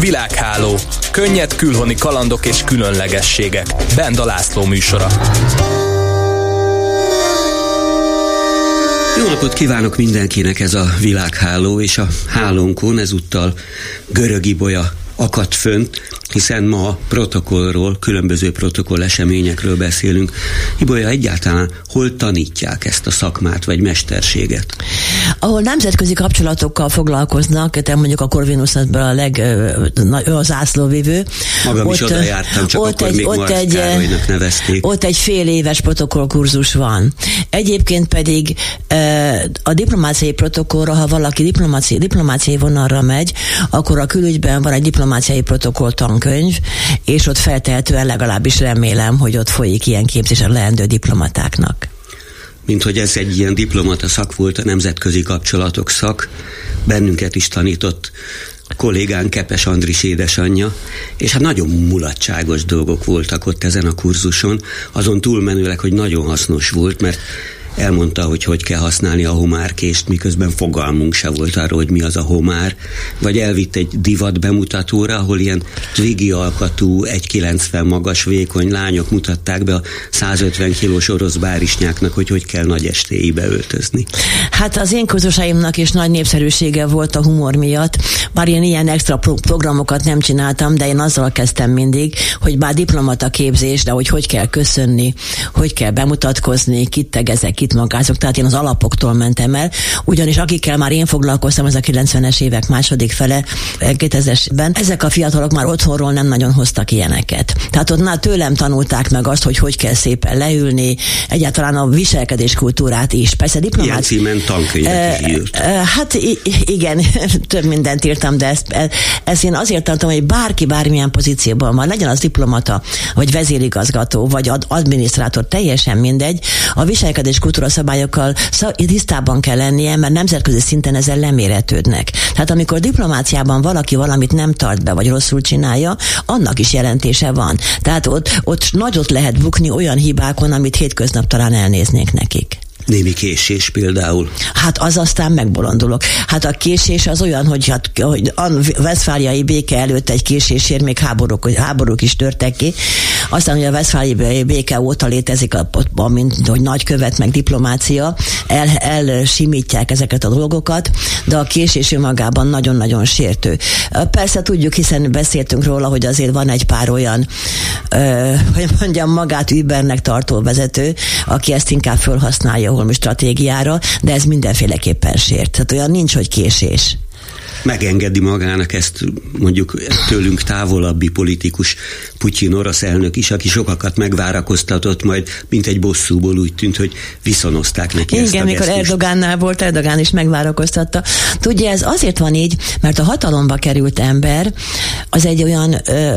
Világháló. Könnyed külhoni kalandok és különlegességek. Benda László műsora. Jó napot kívánok mindenkinek ez a világháló, és a hálónkon ezúttal Görög Ibolya akadt fönt, hiszen ma protokollról, különböző protokoll eseményekről beszélünk. Ibolya egyáltalán hol tanítják ezt a szakmát vagy mesterséget? Ahol nemzetközi kapcsolatokkal foglalkoznak, te mondjuk a Corvinus a leg az ászlóvivő. Magam ott, is oda jártam, csak ott akkor egy, még ott egy, nevezték. Ott egy fél éves protokollkurzus van. Egyébként pedig a diplomáciai protokollra, ha valaki diplomáciai, diplomáciai vonalra megy, akkor a külügyben van egy diplomáciai protokoll tankönyv, és ott feltehetően legalábbis remélem, hogy ott folyik ilyen képzés a leendő diplomatáknak. Mint hogy ez egy ilyen diplomata szak volt, a nemzetközi kapcsolatok szak, bennünket is tanított kollégán Kepes Andris édesanyja, és hát nagyon mulatságos dolgok voltak ott ezen a kurzuson, azon túlmenőleg, hogy nagyon hasznos volt, mert elmondta, hogy hogy kell használni a homárkést, miközben fogalmunk se volt arról, hogy mi az a homár, vagy elvitt egy divat bemutatóra, ahol ilyen twiggy alkatú, 1,90 magas, vékony lányok mutatták be a 150 kilós orosz bárisnyáknak, hogy hogy kell nagy estéibe öltözni. Hát az én kurzusaimnak is nagy népszerűsége volt a humor miatt, bár én ilyen extra pro- programokat nem csináltam, de én azzal kezdtem mindig, hogy bár diplomata képzés, de hogy hogy kell köszönni, hogy kell bemutatkozni, kit magázok, tehát én az alapoktól mentem el, ugyanis akikkel már én foglalkoztam, ez a 90-es évek második fele, 2000-ben, ezek a fiatalok már otthonról nem nagyon hoztak ilyeneket. Tehát ott már tőlem tanulták meg azt, hogy hogy kell szépen leülni, egyáltalán a viselkedés kultúrát is. Persze diplomácia. Ilyen címen tankönyvet is írt. Hát igen, több mindent írtam, de ezt, e, ezt én azért tartom, hogy bárki bármilyen pozícióban van, legyen az diplomata, vagy vezérigazgató, vagy ad, adminisztrátor, teljesen mindegy, a viselkedés kultúra szabályokkal tisztában kell lennie, mert nemzetközi szinten ezzel lemérhetődnek. Tehát amikor diplomáciában valaki valamit nem tart be, vagy rosszul csinálja, annak is jelentése van. Tehát ott, ott nagyot lehet bukni olyan hibákon, amit hétköznap talán elnéznék nekik. Némi késés például. Hát az aztán megbolondulok. Hát a késés az olyan, hogy, hát, hogy a Veszfáliai béke előtt egy késésért még háborúk, háborúk is törtek ki. Aztán, hogy a Veszfáliai béke óta létezik, a, a, mint hogy nagykövet, meg diplomácia, el, elsimítják ezeket a dolgokat, de a késés önmagában nagyon-nagyon sértő. Persze tudjuk, hiszen beszéltünk róla, hogy azért van egy pár olyan, ö, hogy mondjam, magát übernek tartó vezető, aki ezt inkább felhasználja stokholmi stratégiára, de ez mindenféleképpen sért. Tehát olyan nincs, hogy késés megengedi magának ezt mondjuk tőlünk távolabbi politikus Putyin orosz elnök is, aki sokakat megvárakoztatott, majd mint egy bosszúból úgy tűnt, hogy viszonozták neki Igen, ezt a mikor Erdogánnál volt, Erdogán is megvárakoztatta. Tudja, ez azért van így, mert a hatalomba került ember az egy olyan ö,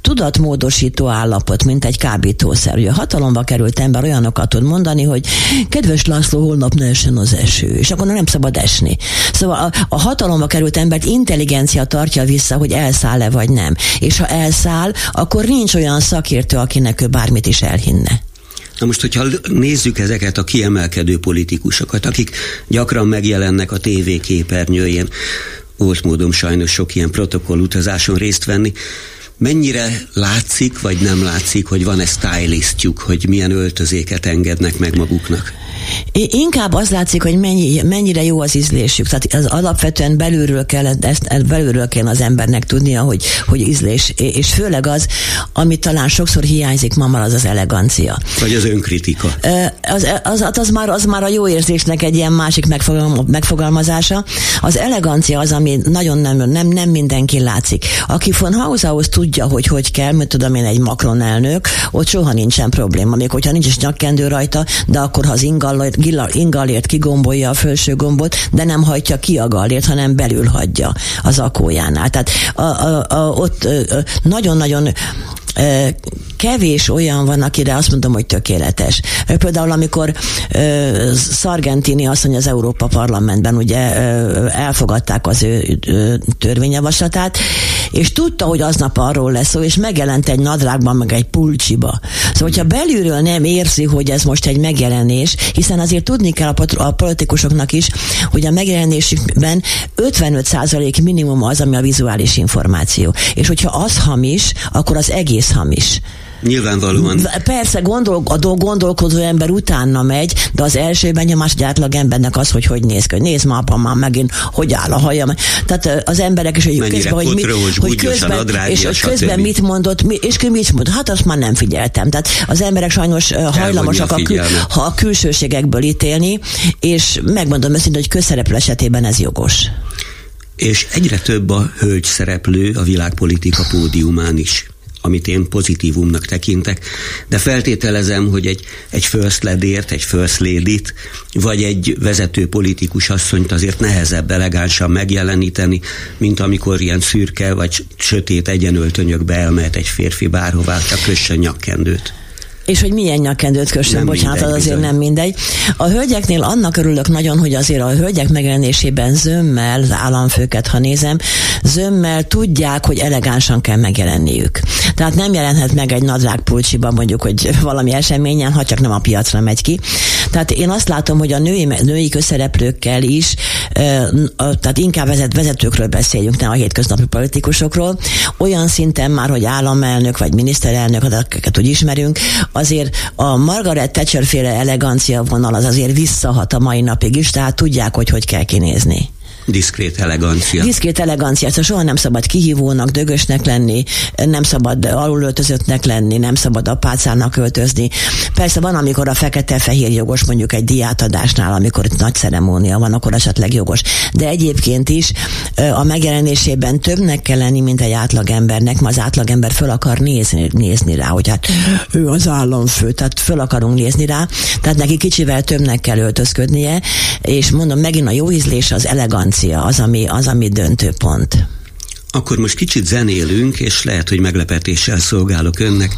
tudatmódosító állapot, mint egy kábítószer. Ugye hatalomba került ember olyanokat tud mondani, hogy kedves László, holnap ne essen az eső, és akkor nem szabad esni. Szóval a, a hatalomba került embert intelligencia tartja vissza, hogy elszáll-e vagy nem. És ha elszáll, akkor nincs olyan szakértő, akinek ő bármit is elhinne. Na most, hogyha nézzük ezeket a kiemelkedő politikusokat, akik gyakran megjelennek a tévéképernyőjén, volt módom sajnos sok ilyen protokoll utazáson részt venni, mennyire látszik, vagy nem látszik, hogy van-e stylistjuk, hogy milyen öltözéket engednek meg maguknak? Inkább az látszik, hogy mennyi, mennyire jó az ízlésük. Tehát az alapvetően belülről kell, ezt, belülről kell az embernek tudnia, hogy, hogy ízlés. És főleg az, ami talán sokszor hiányzik ma már, az az elegancia. Vagy az önkritika. Az, az, az, az, már, az már a jó érzésnek egy ilyen másik megfogalmazása. Az elegancia az, ami nagyon nem, nem, nem mindenki látszik. Aki von Hausahoz tudja, hogy hogy kell, mert tudom én egy Macron elnök, ott soha nincsen probléma. Még hogyha nincs is nyakkendő rajta, de akkor ha az ingal gallért, ingallért kigombolja a felső gombot, de nem hajtja ki a gallért, hanem belül hagyja az akójánál. Tehát a, a, a, ott nagyon-nagyon kevés olyan van, akire azt mondom, hogy tökéletes. Például amikor ö, Szargentini asszony az Európa Parlamentben ugye ö, elfogadták az ő ö, törvényjavaslatát, és tudta, hogy aznap arról lesz szó, és megjelent egy nadrágban, meg egy pulcsiba. Szóval, hogyha belülről nem érzi, hogy ez most egy megjelenés, hiszen azért tudni kell a, a politikusoknak is, hogy a megjelenésükben 55% minimum az, ami a vizuális információ. És hogyha az hamis, akkor az egész hamis. Nyilvánvalóan. Persze gondol, a gondolkodó ember utána megy, de az első benyomás egy átlag embernek az, hogy hogy néz ki. Nézd már, apa, már megint, hogy áll a haja. Tehát az emberek is, hogy közben, hogy, mi, hogy közben, adrágja, és hogy közben mit mondott, mi, és mit mondott, hát azt már nem figyeltem. Tehát az emberek sajnos hajlamosak a, kül, ha a külsőségekből ítélni, és megmondom őszintén, hogy közszereplő esetében ez jogos és egyre több a hölgy szereplő a világpolitika pódiumán is amit én pozitívumnak tekintek, de feltételezem, hogy egy, egy first ledért, egy first lady vagy egy vezető politikus asszonyt azért nehezebb elegánsan megjeleníteni, mint amikor ilyen szürke vagy sötét egyenöltönyökbe elmehet egy férfi bárhová, csak kössön nyakkendőt és hogy milyen nyakkendőt kössön, bocsánat, mindegy, az azért bizony. nem mindegy. A hölgyeknél annak örülök nagyon, hogy azért a hölgyek megjelenésében zömmel, az államfőket, ha nézem, zömmel tudják, hogy elegánsan kell megjelenniük. Tehát nem jelenhet meg egy nadrág pulcsiban mondjuk, hogy valami eseményen, ha csak nem a piacra megy ki. Tehát én azt látom, hogy a női, női közszereplőkkel is, tehát inkább vezet, vezetőkről beszéljünk, nem a hétköznapi politikusokról, olyan szinten már, hogy államelnök vagy miniszterelnök, akiket úgy ismerünk, azért a Margaret Thatcher féle elegancia vonal az azért visszahat a mai napig is, tehát tudják, hogy hogy kell kinézni. Diszkrét elegancia. Diszkrét elegancia, szóval soha nem szabad kihívónak, dögösnek lenni, nem szabad alulöltözöttnek lenni, nem szabad apácának öltözni. Persze van, amikor a fekete-fehér jogos, mondjuk egy diátadásnál, amikor itt nagy ceremónia van, akkor esetleg jogos. De egyébként is a megjelenésében többnek kell lenni, mint egy átlagembernek, ma az átlagember föl akar nézni, nézni rá, hogy hát ő az államfő, tehát föl akarunk nézni rá, tehát neki kicsivel többnek kell öltözködnie, és mondom, megint a jó ízlés az elegancia francia az, ami, az, ami döntő pont. Akkor most kicsit zenélünk, és lehet, hogy meglepetéssel szolgálok önnek.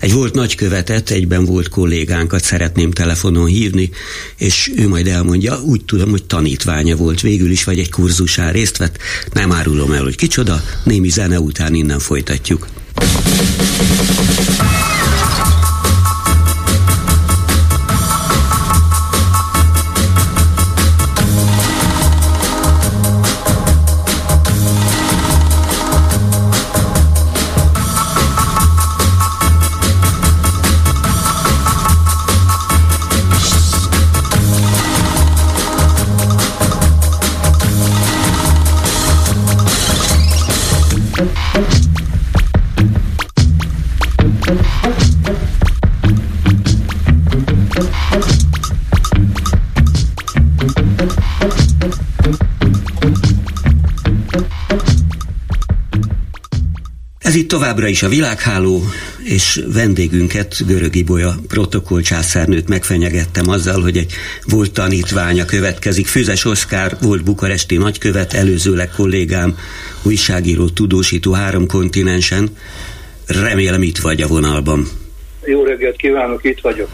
Egy volt nagykövetet, egyben volt kollégánkat szeretném telefonon hívni, és ő majd elmondja, úgy tudom, hogy tanítványa volt végül is, vagy egy kurzusán részt vett. Nem árulom el, hogy kicsoda, némi zene után innen folytatjuk. Továbbra is a világháló, és vendégünket, Görög Ibolya protokollcsászárnőt megfenyegettem azzal, hogy egy volt tanítványa következik. Füzes Oszkár volt bukaresti nagykövet, előzőleg kollégám, újságíró, tudósító három kontinensen. Remélem itt vagy a vonalban. Jó reggelt kívánok, itt vagyok.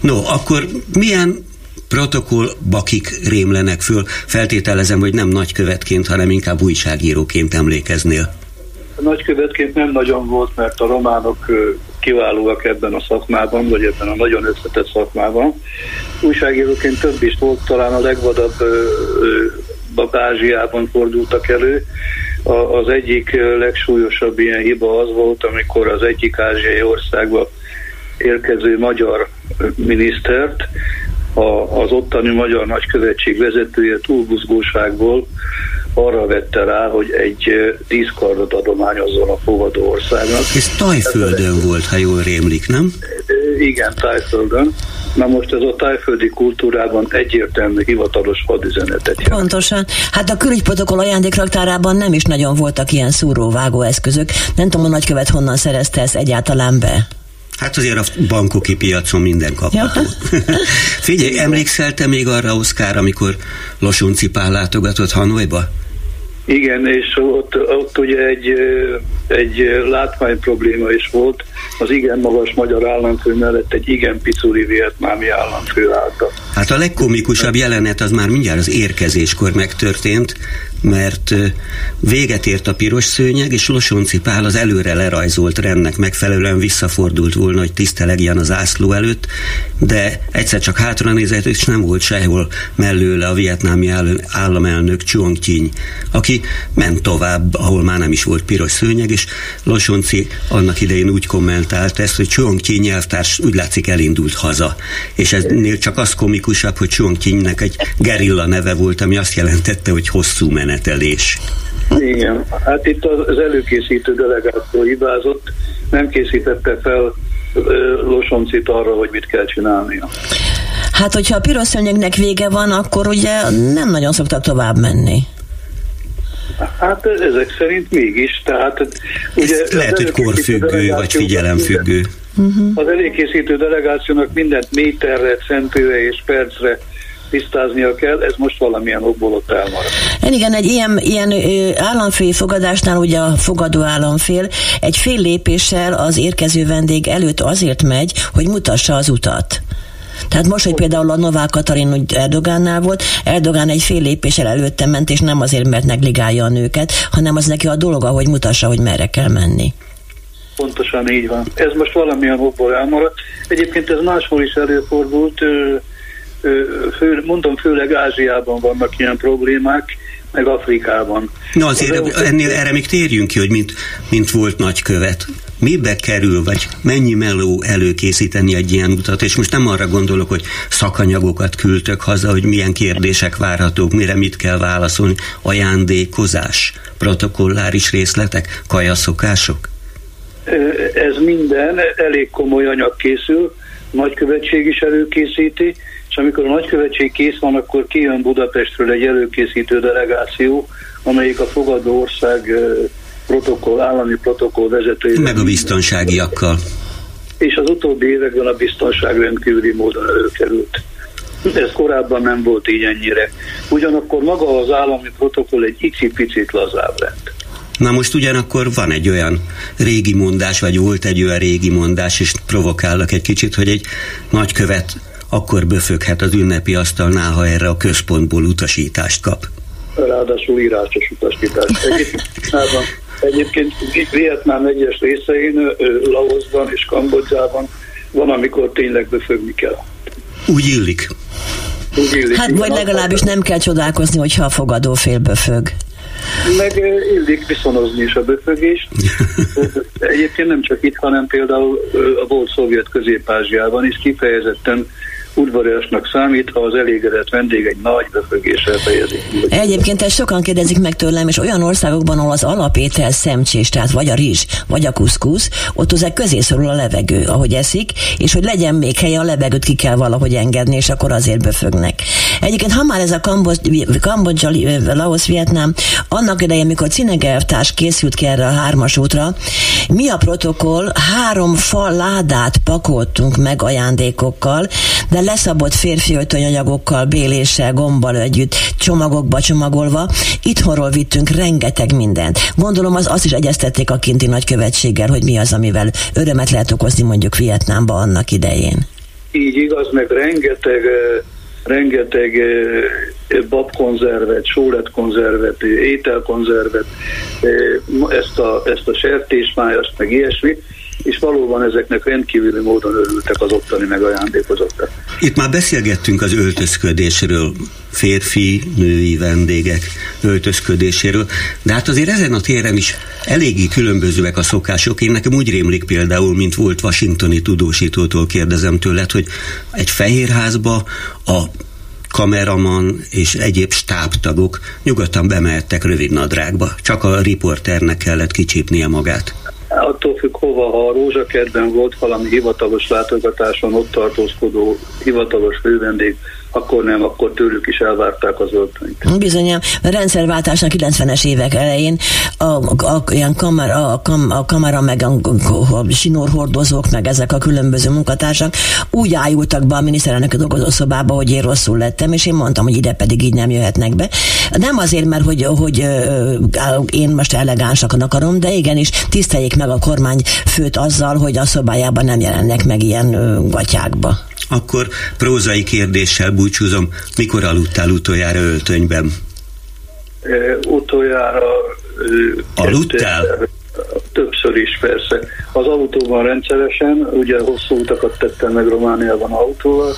No, akkor milyen protokoll bakik rémlenek föl? Feltételezem, hogy nem nagykövetként, hanem inkább újságíróként emlékeznél. Nagykövetként nem nagyon volt, mert a románok kiválóak ebben a szakmában, vagy ebben a nagyon összetett szakmában. Újságíróként több is volt, talán a legvadabb Ázsiában fordultak elő. Az egyik legsúlyosabb ilyen hiba az volt, amikor az egyik ázsiai országba érkező magyar minisztert az ottani magyar nagykövetség vezetője túlbuzgóságból arra vette rá, hogy egy díszkardot adományozzon a fogadó országnak. Ez Tajföldön volt, ha jól rémlik, nem? Igen, Tajföldön. Na most ez a tájföldi kultúrában egyértelmű hivatalos hadüzenetet jelent. Pontosan. Hát a külügyprotokoll ajándékraktárában nem is nagyon voltak ilyen szúróvágó eszközök. Nem tudom, a nagykövet honnan szerezte ezt egyáltalán be. Hát azért a bankoki piacon minden kapható. Ja. Figyelj, emlékszel te még arra, Oszkár, amikor Losunci Pál látogatott Hanoiba? Igen, és ott, ott ugye egy, egy látvány probléma is volt. Az igen magas magyar államfő mellett egy igen picuri vietnámi államfő állt Hát a legkomikusabb jelenet az már mindjárt az érkezéskor megtörtént, mert véget ért a piros szőnyeg, és Losonci Pál az előre lerajzolt rendnek megfelelően visszafordult volna, hogy tisztelegjen az ászló előtt, de egyszer csak hátra nézett, és nem volt sehol mellőle a vietnámi államelnök Chuang Kin, aki ment tovább, ahol már nem is volt piros szőnyeg, és Losonci annak idején úgy kommentált ezt, hogy Chuang Kin nyelvtárs úgy látszik elindult haza. És eznél csak az komikusabb, hogy Chuang Kinnek egy gerilla neve volt, ami azt jelentette, hogy hosszú menet menetelés. Igen, hát itt az előkészítő delegáció hibázott, nem készítette fel Losoncit arra, hogy mit kell csinálnia. Hát, hogyha a piros szőnyegnek vége van, akkor ugye nem nagyon szoktak tovább menni. Hát ezek szerint mégis, tehát ugye... Ez lehet, hogy korfüggő, vagy figyelemfüggő. Uh-huh. Az előkészítő delegációnak mindent méterre, centőre és percre tisztáznia kell, ez most valamilyen okból ott elmarad. Igen, egy ilyen, ilyen államfői fogadásnál ugye a fogadó államfél egy fél lépéssel az érkező vendég előtt azért megy, hogy mutassa az utat. Tehát most, hogy például a Novák Katarin úgy Erdogánnál volt, Erdogán egy fél lépéssel előtte ment, és nem azért, mert negligálja a nőket, hanem az neki a dolga, hogy mutassa, hogy merre kell menni. Pontosan így van. Ez most valamilyen okból elmaradt. Egyébként ez máshol is előfordult, fő, mondom, főleg Ázsiában vannak ilyen problémák, meg Afrikában. Na azért az ennél erre még térjünk ki, hogy mint, mint volt nagykövet. Mibe kerül, vagy mennyi meló előkészíteni egy ilyen utat? És most nem arra gondolok, hogy szakanyagokat küldtök haza, hogy milyen kérdések várhatók, mire mit kell válaszolni. Ajándékozás, protokolláris részletek, kajaszokások? Ez minden, elég komoly anyag készül, nagykövetség is előkészíti, és amikor a nagykövetség kész van, akkor kijön Budapestről egy előkészítő delegáció, amelyik a fogadó ország protokoll, állami protokoll vezetője. Meg a biztonságiakkal. És az utóbbi években a biztonság rendkívüli módon előkerült. Ez korábban nem volt így ennyire. Ugyanakkor maga az állami protokoll egy icipicit lazább lett. Na most ugyanakkor van egy olyan régi mondás, vagy volt egy olyan régi mondás, és provokálok egy kicsit, hogy egy nagykövet akkor böföghet az ünnepi asztalnál, ha erre a központból utasítást kap. Ráadásul írásos utasítást. Egyébként, egyébként Vietnám egyes részein, Laosban és Kambodzsában van, amikor tényleg böfögni kell. Úgy illik. Úgy illik. Hát vagy legalábbis nem kell csodálkozni, hogyha a fogadó fél böfög. Meg illik viszonozni is a böfögést. Egyébként nem csak itt, hanem például a volt szovjet közép-ázsiában is kifejezetten udvariasnak számít, ha az elégedett vendég egy nagy befögéssel fejezi. Egyébként ezt sokan kérdezik meg tőlem, és olyan országokban, ahol az alapétel szemcsés, tehát vagy a rizs, vagy a kuszkusz, ott az közé szorul a levegő, ahogy eszik, és hogy legyen még helye, a levegőt ki kell valahogy engedni, és akkor azért befögnek. Egyébként, ha már ez a Kambodzsa, Laos, Vietnám, annak idején, mikor Cinegelvtárs készült ki erre a hármas útra, mi a protokoll? Három fal ládát pakoltunk meg ajándékokkal, de leszabott férfi öltönyanyagokkal, béléssel, gombbal együtt, csomagokba csomagolva. Itthonról vittünk rengeteg mindent. Gondolom az azt is egyeztették a kinti nagykövetséggel, hogy mi az, amivel örömet lehet okozni mondjuk Vietnámba annak idején. Így igaz, meg rengeteg rengeteg babkonzervet, sóletkonzervet, ételkonzervet, ezt a, ezt a sertésmájast, meg ilyesmit, és valóban ezeknek rendkívüli módon örültek az ottani megajándékozottak. Itt már beszélgettünk az öltözködésről, férfi, női vendégek öltözködéséről, de hát azért ezen a téren is eléggé különbözőek a szokások. Én nekem úgy rémlik például, mint volt washingtoni tudósítótól kérdezem tőled, hogy egy fehérházba a kameraman és egyéb stábtagok nyugodtan bemehettek rövid nadrágba. Csak a riporternek kellett kicsípnie magát attól függ hova, ha a Rózsakertben volt valami hivatalos látogatáson ott tartózkodó hivatalos fővendég, akkor nem, akkor tőlük is elvárták az öltönyt. Bizonyám, a rendszerváltásnak 90-es évek elején a, a, ilyen kamera, a, kam, a kamera, meg a, a sinórhordozók, meg ezek a különböző munkatársak úgy ájultak be a miniszterelnök dolgozószobába, hogy én rosszul lettem, és én mondtam, hogy ide pedig így nem jöhetnek be. Nem azért, mert hogy, hogy én most elegánsak akarom, de igenis tiszteljék meg a kormány főt azzal, hogy a szobájában nem jelennek meg ilyen gatyákba. Akkor prózai kérdéssel búcsúzom, mikor aludtál utoljára öltönyben? E, utoljára... E, Aludtál? Többször is persze. Az autóban rendszeresen, ugye hosszú utakat tettem meg Romániában autóval,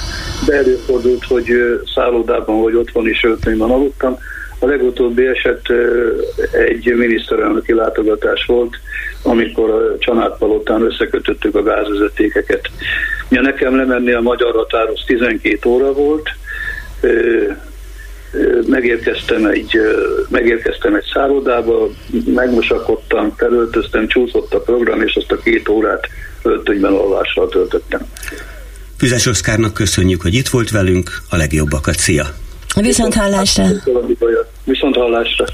de előfordult, hogy szállodában vagy otthon is öltönyben aludtam. A legutóbbi eset egy miniszterelnöki látogatás volt, amikor a Csanádpalotán összekötöttük a gázvezetékeket. Ja, nekem lemenni a magyar határhoz 12 óra volt, megérkeztem egy, megérkeztem egy szállodába, megmosakodtam, felöltöztem, csúszott a program, és azt a két órát öltönyben alvással töltöttem. Füzes Oszkárnak köszönjük, hogy itt volt velünk, a legjobbakat, szia! Viszont hallásra! Viszont hallásra!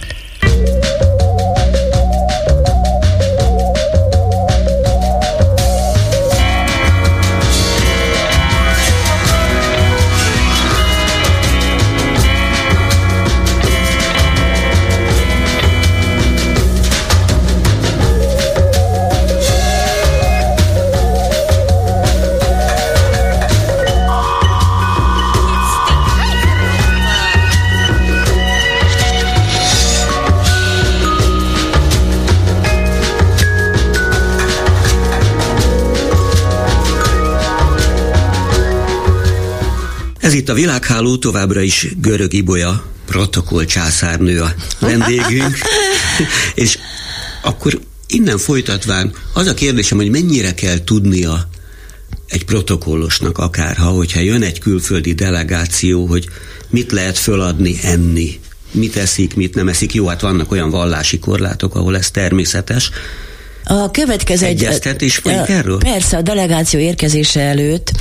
Itt a világháló továbbra is Görög Ibolya, protokoll császárnő a vendégünk, és akkor innen folytatván az a kérdésem, hogy mennyire kell tudnia egy protokollosnak akárha, hogyha jön egy külföldi delegáció, hogy mit lehet föladni, enni, mit eszik, mit nem eszik. Jó, hát vannak olyan vallási korlátok, ahol ez természetes, a következő Egyeztetés folyik erről? Persze, a delegáció érkezése előtt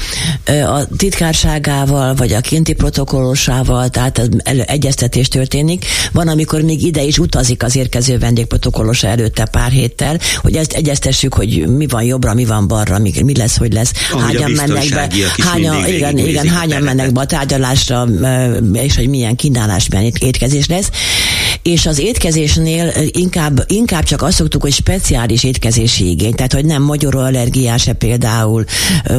a titkárságával, vagy a kinti protokollosával, tehát az egyeztetés történik. Van, amikor még ide is utazik az érkező vendégprotokollosa előtte pár héttel, hogy ezt egyeztessük, hogy mi van jobbra, mi van balra, mi, mi lesz, hogy lesz. Ahogy hányan mennek be, hányan, igen, igen, hányan mennek be a tárgyalásra, és hogy milyen kínálás, milyen étkezés lesz. És az étkezésnél inkább, inkább csak azt szoktuk, hogy speciális étkezési igény, tehát hogy nem magyaróallergiás-e például,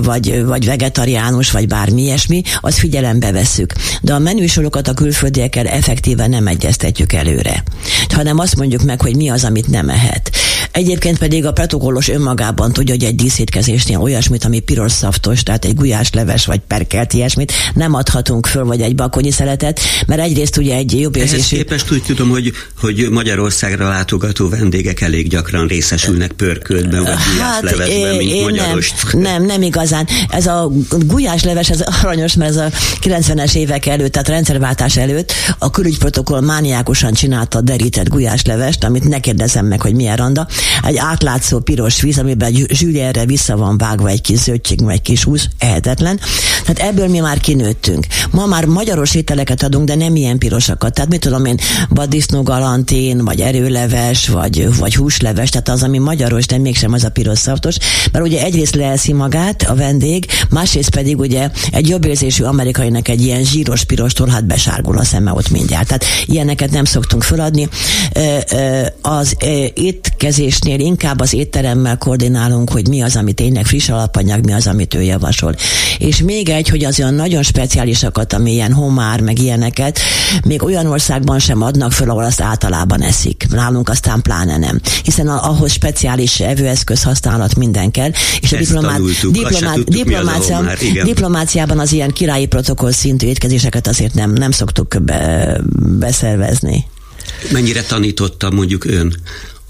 vagy, vagy vegetariánus, vagy bármi ilyesmi, az figyelembe vesszük. De a menüsorokat a külföldiekkel effektíven nem egyeztetjük előre, hanem azt mondjuk meg, hogy mi az, amit nem ehet. Egyébként pedig a protokollos önmagában tudja, hogy egy díszétkezésnél olyasmit, ami piros szaftos, tehát egy gulyásleves vagy perkelt ilyesmit nem adhatunk föl, vagy egy bakonyi szeletet, mert egyrészt ugye egy jobb érzésű... Ehhez képest úgy tudom, hogy, hogy Magyarországra látogató vendégek elég gyakran részesülnek pörköltben, vagy hát, gulyáslevesben, mint én magyarost. Nem, nem, nem igazán. Ez a gulyásleves, ez aranyos, mert ez a 90-es évek előtt, tehát rendszerváltás előtt a külügyprotokoll mániákusan csinálta a derített gulyáslevest, amit ne kérdezem meg, hogy milyen randa, egy átlátszó piros víz, amiben zsűljerre vissza van vágva egy kis zöldség, egy kis hús, ehetetlen. Tehát ebből mi már kinőttünk. Ma már magyaros ételeket adunk, de nem ilyen pirosakat. Tehát mit tudom én, vadisznó galantén, vagy erőleves, vagy, vagy húsleves, tehát az, ami magyaros, de mégsem az a piros szaftos, mert ugye egyrészt leeszi magát a vendég, másrészt pedig ugye egy jobb érzésű amerikainak egy ilyen zsíros piros hát besárgul a szeme ott mindjárt. Tehát ilyeneket nem szoktunk feladni. Az étkezésnél inkább az étteremmel koordinálunk, hogy mi az, ami tényleg friss alapanyag, mi az, amit ő javasol. És még egy, hogy az olyan nagyon speciálisakat, ami ilyen homár, meg ilyeneket, még olyan országban sem adnak föl, ahol azt általában eszik. Nálunk aztán pláne nem. Hiszen ahhoz speciális evőeszköz használat minden kell, és Ezt a diplomát, diplomát, diplomácia, homár, diplomáciában az ilyen királyi protokoll szintű étkezéseket azért nem, nem szoktuk be, beszervezni. Mennyire tanította mondjuk ön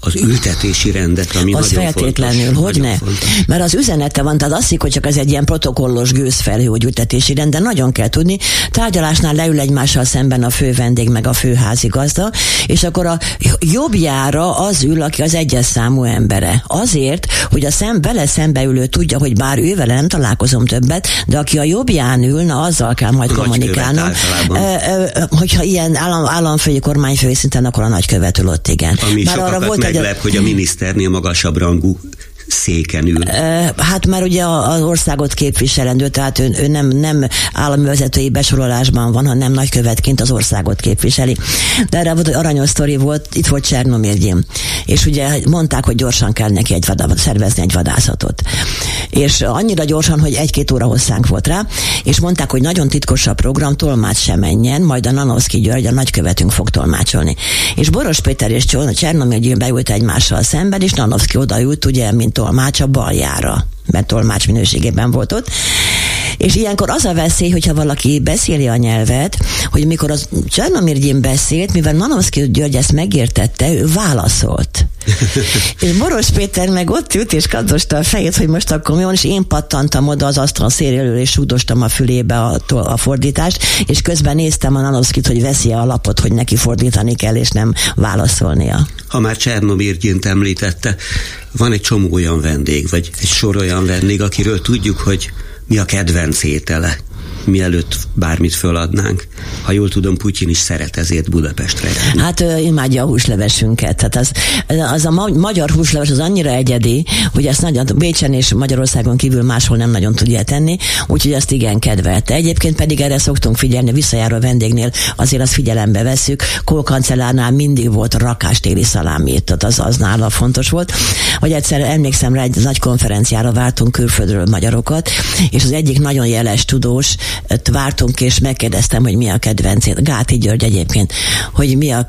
az ültetési rendet, ami az nagyon feltétlenül, fontos, hogy ne? Fontos. Mert az üzenete van, tehát azt hogy csak ez egy ilyen protokollos gőzfelhő, hogy ültetési rend, de nagyon kell tudni. Tárgyalásnál leül egymással szemben a fő vendég, meg a főházi gazda, és akkor a jobbjára az ül, aki az egyes számú embere. Azért, hogy a szem, vele szembeülő tudja, hogy bár ő vele nem találkozom többet, de aki a jobbján ül, na azzal kell majd kommunikálnom. Hogyha ilyen állam, államfői kormányfői szinten, akkor a nagykövetül ott igen. Ami Bár arra volt meglep, hogy a miniszternél magasabb rangú széken ül? Hát már ugye az országot képviselendő, tehát ő, ő nem, nem állami vezetői besorolásban van, hanem nagykövetként az országot képviseli. De erre volt, aranyos sztori volt, itt volt Csernomérgyim. És ugye mondták, hogy gyorsan kell neki egy vadászat, szervezni egy vadászatot. És annyira gyorsan, hogy egy-két óra hosszánk volt rá, és mondták, hogy nagyon titkos a program, tolmács sem menjen, majd a Nanovszki György, a nagykövetünk fog tolmácsolni. És Boros Péter és Csernomérgyim beült egymással szemben, és Nanovszki odaült, ugye, mint tolmács a baljára, mert tolmács minőségében volt ott. És ilyenkor az a veszély, hogyha valaki beszéli a nyelvet, hogy mikor az Csernomirgyin beszélt, mivel Nanovszki György ezt megértette, ő válaszolt. és Boros Péter meg ott ült és kaddosta a fejét, hogy most akkor mi van, és én pattantam oda az asztal szélről, és súdostam a fülébe a, a fordítást, és közben néztem a Nanovszkit, hogy veszi a lapot, hogy neki fordítani kell, és nem válaszolnia. Ha már Csernomírgyint említette, van egy csomó olyan vendég, vagy egy sor olyan vendég, akiről tudjuk, hogy mi a kedvenc étele mielőtt bármit föladnánk. Ha jól tudom, Putyin is szeret ezért Budapestre. Hát ő imádja a húslevesünket. Hát az, az a ma- magyar húsleves az annyira egyedi, hogy ezt nagyon Bécsen és Magyarországon kívül máshol nem nagyon tudja tenni, úgyhogy ezt igen kedvelte. Egyébként pedig erre szoktunk figyelni visszajáró vendégnél, azért azt figyelembe veszük. Kólkancellárnál mindig volt rakástéli szalámi, tehát az, az nála fontos volt. Hogy egyszer emlékszem rá, egy nagy konferenciára vártunk külföldről magyarokat, és az egyik nagyon jeles tudós vártunk, és megkérdeztem, hogy mi a kedvencét. Gáti György egyébként, hogy mi a,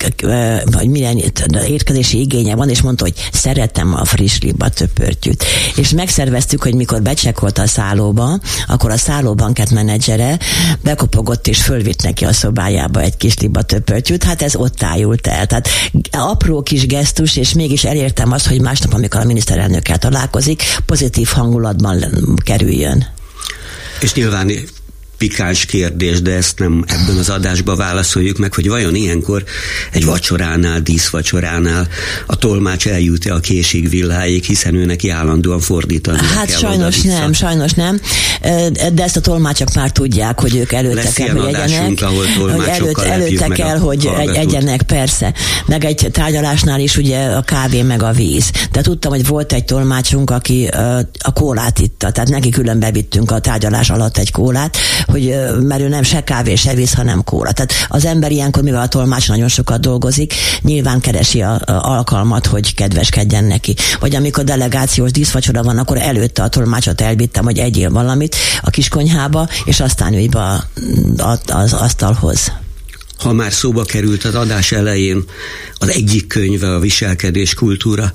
hogy milyen étkezési igénye van, és mondta, hogy szeretem a friss liba töpörtyűt. És megszerveztük, hogy mikor becsekolt a szállóba, akkor a szállóbankett menedzsere bekopogott és fölvitt neki a szobájába egy kis liba töpörtyűt, hát ez ott ájult el. Tehát apró kis gesztus, és mégis elértem azt, hogy másnap, amikor a miniszterelnökkel találkozik, pozitív hangulatban kerüljön. És nyilván pikáns kérdés, de ezt nem ebben az adásban válaszoljuk meg, hogy vajon ilyenkor egy vacsoránál, díszvacsoránál a tolmács eljut-e a késig villáig, hiszen ő neki állandóan fordítani Hát kell sajnos nem, sajnos nem, de ezt a tolmácsok már tudják, hogy ők előtte kell, hogy egyenek, ahol hogy előtt, előtte kell, hogy egy, egyenek, persze. Meg egy tárgyalásnál is ugye a kávé meg a víz. De tudtam, hogy volt egy tolmácsunk, aki a kólát itta, tehát neki külön bevittünk a tárgyalás alatt egy kólát, hogy mert ő nem se kávé, se víz, hanem kóra. Tehát az ember ilyenkor, mivel a tolmács nagyon sokat dolgozik, nyilván keresi a, a alkalmat, hogy kedveskedjen neki. Vagy amikor delegációs díszvacsora van, akkor előtte a tolmácsot elvittem, hogy egyél valamit a kiskonyhába, és aztán ülj be az asztalhoz ha már szóba került az adás elején az egyik könyve, a viselkedés kultúra,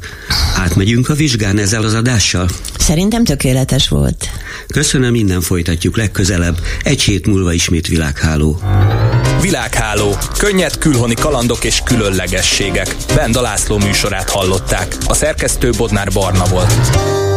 átmegyünk a vizsgán ezzel az adással? Szerintem tökéletes volt. Köszönöm, minden folytatjuk legközelebb. Egy hét múlva ismét világháló. Világháló. Könnyed külhoni kalandok és különlegességek. Benda László műsorát hallották. A szerkesztő Bodnár Barna volt.